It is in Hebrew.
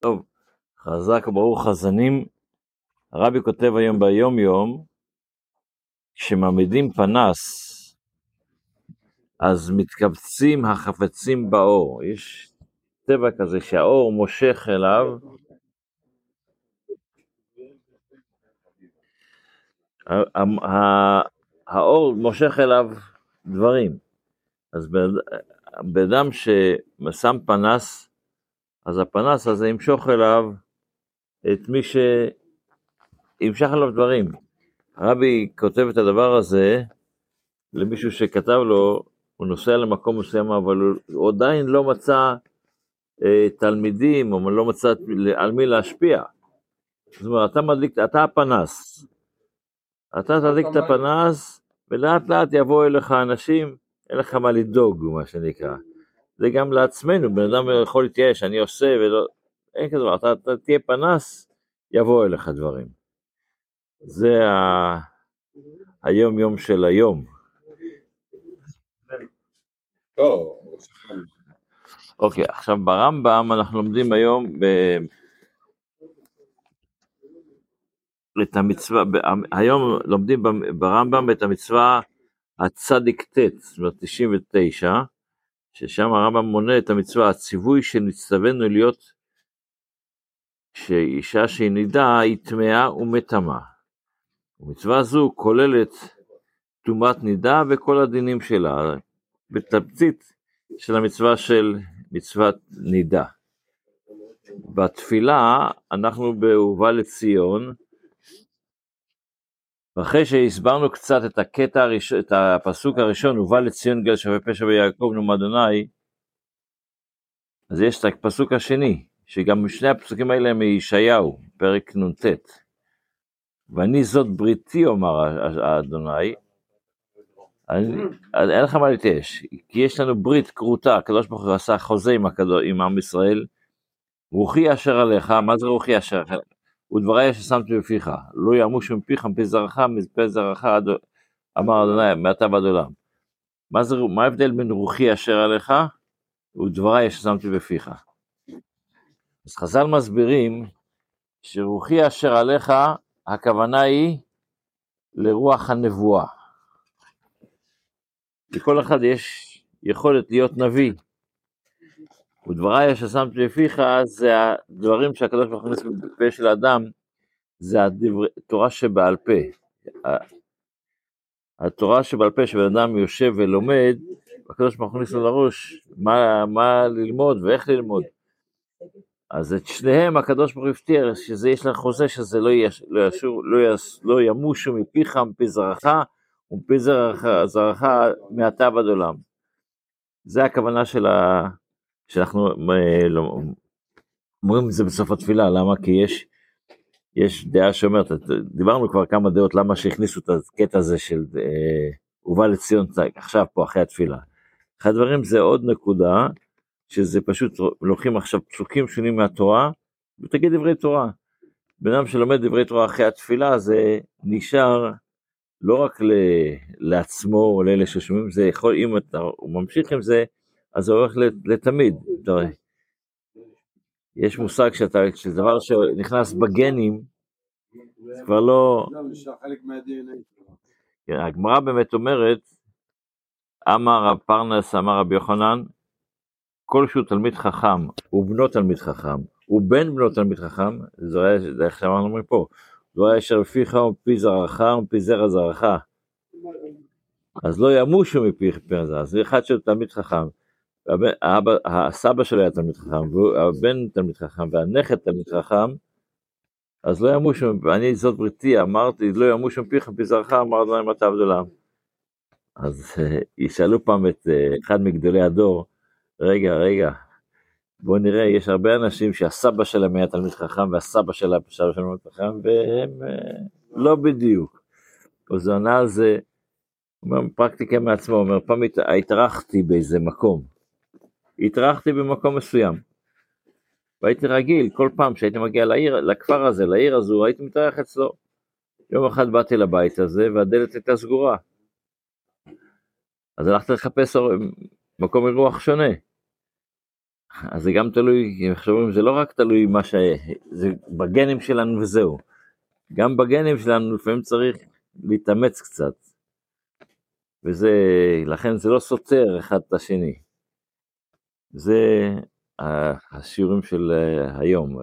טוב, חזק וברוך חזנים. הרבי כותב היום ביום יום, כשמעמידים פנס, אז מתקבצים החפצים באור. יש טבע כזה שהאור מושך אליו. האור מושך אליו דברים. אז בן אדם ששם פנס, אז הפנס הזה ימשוך אליו את מי שימשך אליו דברים. הרבי כותב את הדבר הזה למישהו שכתב לו, הוא נוסע למקום מסוים, אבל הוא עדיין לא מצא אה, תלמידים, או לא מצא על מי להשפיע. זאת אומרת, אתה מדליק, אתה הפנס. אתה תדליק את הפנס, ולאט לאט יבואו אליך אנשים, אין לך מה לדאוג, מה שנקרא. זה גם לעצמנו, בן אדם יכול להתייאש, אני עושה ולא, אין כזה דבר, אתה, אתה תהיה פנס, יבואו אליך דברים. זה ה... היום יום של היום. אוקיי, עכשיו ברמב"ם אנחנו לומדים היום ב... את המצווה, היום לומדים ברמב"ם את המצווה הצדיק ט', זאת אומרת 99, ששם הרמב"ם מונה את המצווה, הציווי שנצטווינו להיות, שאישה שהיא נידה היא טמאה ומטמאה. ומצווה זו כוללת טומאת נידה וכל הדינים שלה, בתמצית של המצווה של מצוות נידה. בתפילה אנחנו באהובה לציון, ואחרי שהסברנו קצת את הקטע הראשון, את הפסוק הראשון, ובא לציון גל שווה פשע ויעקב נאום אדוני, אז יש את הפסוק השני, שגם שני הפסוקים האלה הם מישעיהו, פרק נ"ט. ואני זאת בריתי, אומר האדוני, אין לך מה להתייאש, כי יש לנו ברית כרותה, הקדוש ברוך הוא עשה חוזה עם, הקדוש, עם עם ישראל, רוחי אשר עליך, מה זה רוחי אשר עליך? ודברי אשר שמתי בפיך, לא ימוש מפיך מפי זרעך מפי זרעך, אמר אדוני מעתה ועד עולם. מה, זה, מה ההבדל בין רוחי אשר עליך ודברי אשר שמתי בפיך? אז חז"ל מסבירים שרוחי אשר עליך, הכוונה היא לרוח הנבואה. לכל אחד יש יכולת להיות נביא. ודבריי אשר שמתי בפיך זה הדברים שהקדוש ברוך הוא מכניס בפה של האדם, זה התורה שבעל פה. התורה שבעל פה, שבן אדם יושב ולומד, הקדוש ברוך הוא מכניס לו לראש מה, מה ללמוד ואיך ללמוד. אז את שניהם הקדוש ברוך הוא הבטיח שזה יש לך חוזה שזה לא, יש, לא, ישור, לא, יס, לא ימושו מפיך מפי זרעך ומפי זרעך מעתה ועד עולם. זה הכוונה של ה... שאנחנו אה, לא, אומרים את זה בסוף התפילה, למה? כי יש, יש דעה שאומרת, דיברנו כבר כמה דעות למה שהכניסו את הקטע הזה של אה, ובא לציון עכשיו פה אחרי התפילה. אחד הדברים זה עוד נקודה, שזה פשוט לוקחים עכשיו פסוקים שונים מהתורה, ותגיד דברי תורה. בן אדם שלומד דברי תורה אחרי התפילה זה נשאר לא רק ל, לעצמו או לאלה ששומעים, זה יכול, אם אתה ממשיך עם זה, אז זה הולך לתמיד. יש מושג שאתה, שזה דבר שנכנס בגנים, זה כבר לא... כן, הגמרא באמת אומרת, אמר רב פרנס, אמר רבי יוחנן, כלשהו תלמיד חכם, ובנו תלמיד חכם, ובן בנו תלמיד חכם, זה איך שאמרנו מפה, לא היה אשר בפיך ומפי זרעך ומפי זרע זרעך. אז לא ימושו מפי זרעך, זה אחד של תלמיד חכם. האבא, הסבא שלו היה תלמיד חכם, והבן תלמיד חכם, והנכד תלמיד חכם, אז לא ימושו, אני זאת בריתי, אמרתי, לא ימושו מפיך מפי זרעך, אמר אדוני מטה עבדולם. אז ישאלו פעם את אה, אחד מגדולי הדור, רגע, רגע, בואו נראה, יש הרבה אנשים שהסבא שלהם היה תלמיד חכם, והסבא שלהם היה תלמיד חכם, והם אה, לא בדיוק. אז הוא ענה על זה, הוא אומר, פרקטיקה מעצמו, הוא אומר, פעם התארחתי באיזה מקום, התארחתי במקום מסוים. והייתי רגיל, כל פעם שהייתי מגיע לעיר, לכפר הזה, לעיר הזו, הייתי מתארח אצלו. יום אחד באתי לבית הזה והדלת הייתה סגורה. אז הלכתי לחפש מקום אירוח שונה. אז זה גם תלוי, עכשיו אומרים, זה לא רק תלוי מה ש... זה בגנים שלנו וזהו. גם בגנים שלנו לפעמים צריך להתאמץ קצת. וזה, לכן זה לא סותר אחד את השני. זה השיעורים של אה, היום.